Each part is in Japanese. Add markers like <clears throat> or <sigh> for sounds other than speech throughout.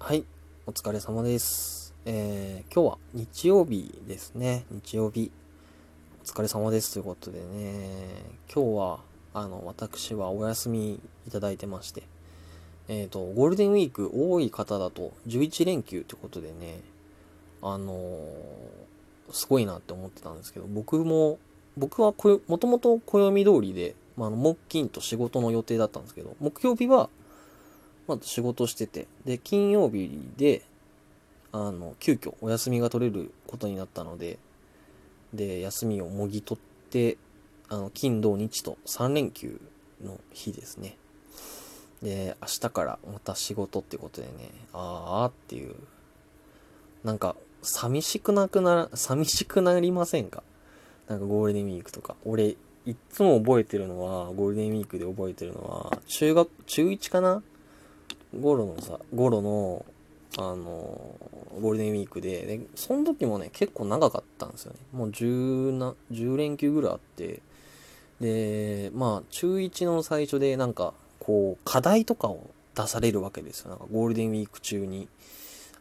はい、お疲れ様です。えー、今日は日曜日ですね。日曜日。お疲れ様ですということでね、今日は、あの、私はお休みいただいてまして、えっ、ー、と、ゴールデンウィーク多い方だと11連休ってことでね、あのー、すごいなって思ってたんですけど、僕も、僕はもともと暦通りで、まあ、木金と仕事の予定だったんですけど、木曜日はまあ、仕事してて、で、金曜日で、あの、急遽お休みが取れることになったので、で、休みをもぎ取って、あの、金、土、日と3連休の日ですね。で、明日からまた仕事ってことでね、あーっていう、なんか、寂しくなくなら、寂しくなりませんか？なんかゴールデンウィークとか。俺、いっつも覚えてるのは、ゴールデンウィークで覚えてるのは、中学、中1かな？ゴロのさ、ゴロの、あの、ゴールデンウィークで、で、その時もね、結構長かったんですよね。もう10な、10連休ぐらいあって、で、まあ、中1の最初でなんか、こう、課題とかを出されるわけですよ。なんかゴールデンウィーク中に、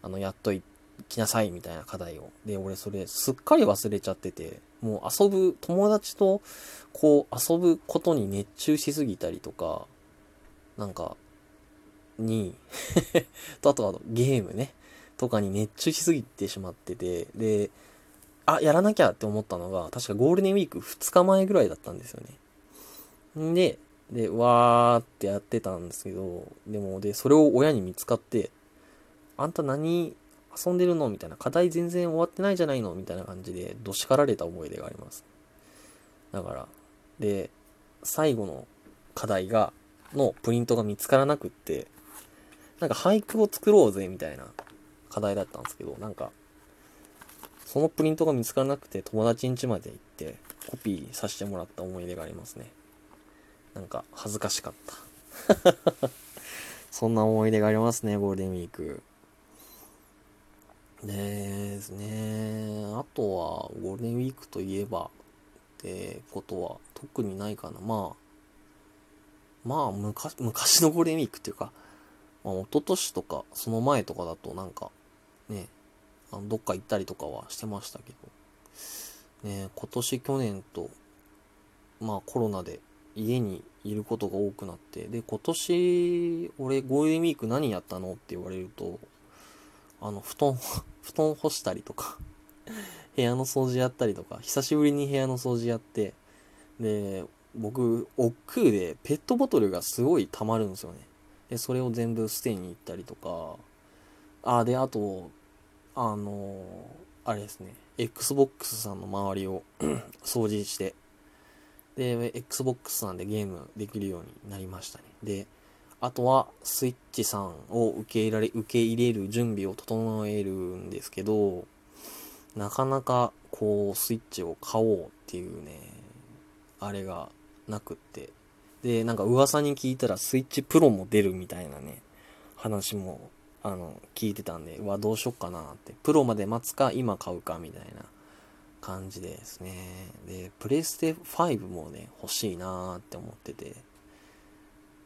あの、やっといきなさいみたいな課題を。で、俺それすっかり忘れちゃってて、もう遊ぶ、友達とこう遊ぶことに熱中しすぎたりとか、なんか、に <laughs> と、あとゲームね、とかに熱中しすぎてしまってて、で、あ、やらなきゃって思ったのが、確かゴールデンウィーク2日前ぐらいだったんですよね。んで、で、わーってやってたんですけど、でも、で、それを親に見つかって、あんた何遊んでるのみたいな、課題全然終わってないじゃないのみたいな感じで、どしかられた思い出があります。だから、で、最後の課題が、のプリントが見つからなくって、なんか俳句を作ろうぜみたいな課題だったんですけど、なんか、そのプリントが見つからなくて友達ん家まで行ってコピーさせてもらった思い出がありますね。なんか恥ずかしかった。<laughs> そんな思い出がありますね、ゴールデンウィーク。ですね。あとは、ゴールデンウィークといえば、ってことは特にないかな。まあ、まあ、昔、昔のゴールデンウィークっていうか、まあ、一昨年とか、その前とかだとなんか、ね、あのどっか行ったりとかはしてましたけど、ね、今年去年と、まあコロナで家にいることが多くなって、で、今年、俺ゴールデンウィーク何やったのって言われると、あの、布団、<laughs> 布団干したりとか <laughs> 部屋の掃除やったりとか、久しぶりに部屋の掃除やって、で、僕、億劫でペットボトルがすごい溜まるんですよね。で、それを全部捨てに行ったりとか、あ、で、あと、あのあれですね、Xbox さんの周りを <clears throat> 掃除して、で、Xbox さんでゲームできるようになりましたね。で、あとは、スイッチさんを受け入れられ、受け入れる準備を整えるんですけど、なかなか、こう、スイッチを買おうっていうね、あれがなくって、で、なんか噂に聞いたらスイッチプロも出るみたいなね、話も、あの、聞いてたんで、うわ、どうしよっかなって。プロまで待つか、今買うか、みたいな感じですね。で、プレステ5もね、欲しいなーって思ってて。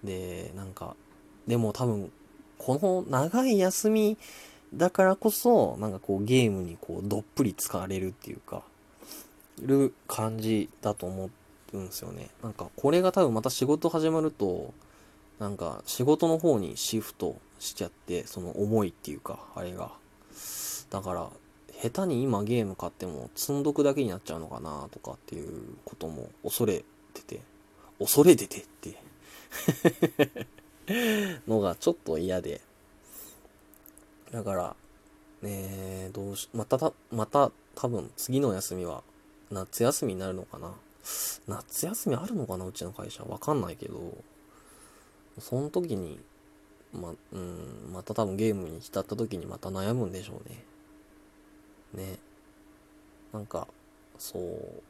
で、なんか、でも多分、この長い休みだからこそ、なんかこうゲームにこうどっぷり使われるっていうか、る感じだと思ってうんですよね。なんかこれが多分また仕事始まると、なんか仕事の方にシフトしちゃって、その思いっていうか、あれが。だから、下手に今ゲーム買っても積んどくだけになっちゃうのかなとかっていうことも恐れてて、恐れててって <laughs> のがちょっと嫌で。だから、ねどうし、またた、また多分次の休みは夏休みになるのかな。夏休みあるのかなうちの会社。わかんないけど、その時に、ま、うん、また多分ゲームに浸った時にまた悩むんでしょうね。ね。なんか、そう、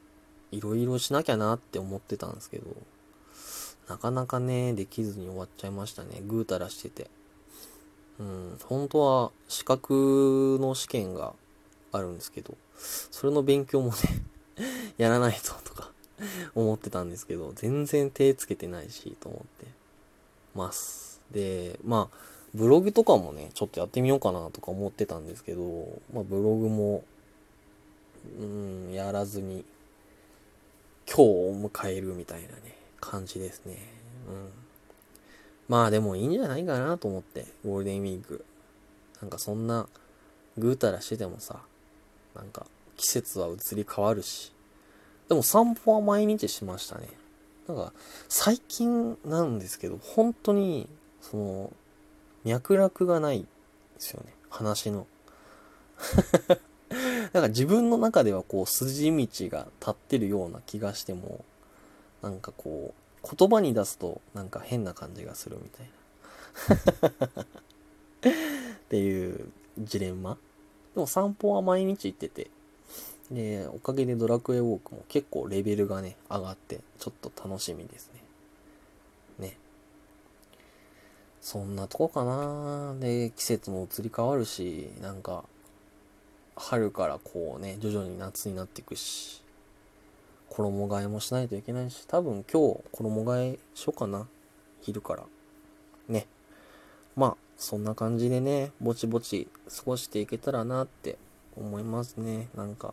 いろいろしなきゃなって思ってたんですけど、なかなかね、できずに終わっちゃいましたね。ぐうたらしてて。うん、本当は資格の試験があるんですけど、それの勉強もね <laughs> やらないととか <laughs> 思ってたんですけど、全然手つけてないし、と思ってます。で、まあ、ブログとかもね、ちょっとやってみようかなとか思ってたんですけど、まあブログも、うん、やらずに、今日を迎えるみたいなね、感じですね。うん。まあでもいいんじゃないかなと思って、ゴールデンウィーク。なんかそんな、ぐうたらしててもさ、なんか季節は移り変わるし。でも散歩は毎日しましたね。なんか、最近なんですけど、本当に、その、脈絡がないですよね。話の。<laughs> なんか自分の中ではこう筋道が立ってるような気がしても、なんかこう、言葉に出すとなんか変な感じがするみたいな。<laughs> っていうジレンマ。でも散歩は毎日行ってて、で、おかげでドラクエウォークも結構レベルがね、上がって、ちょっと楽しみですね。ね。そんなとこかなで、季節も移り変わるし、なんか、春からこうね、徐々に夏になっていくし、衣替えもしないといけないし、多分今日衣替えしようかな。昼から。ね。まあ、そんな感じでね、ぼちぼち過ごしていけたらなって思いますね。なんか。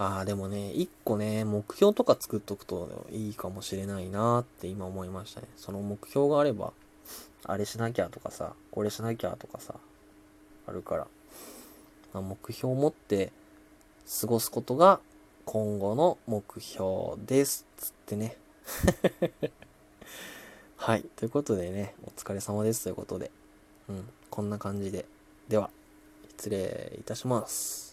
ああ、でもね、一個ね、目標とか作っとくといいかもしれないなって今思いましたね。その目標があれば、あれしなきゃとかさ、これしなきゃとかさ、あるから。まあ、目標を持って過ごすことが今後の目標です。つってね。<laughs> はい。ということでね、お疲れ様です。ということで。うん。こんな感じで。では、失礼いたします。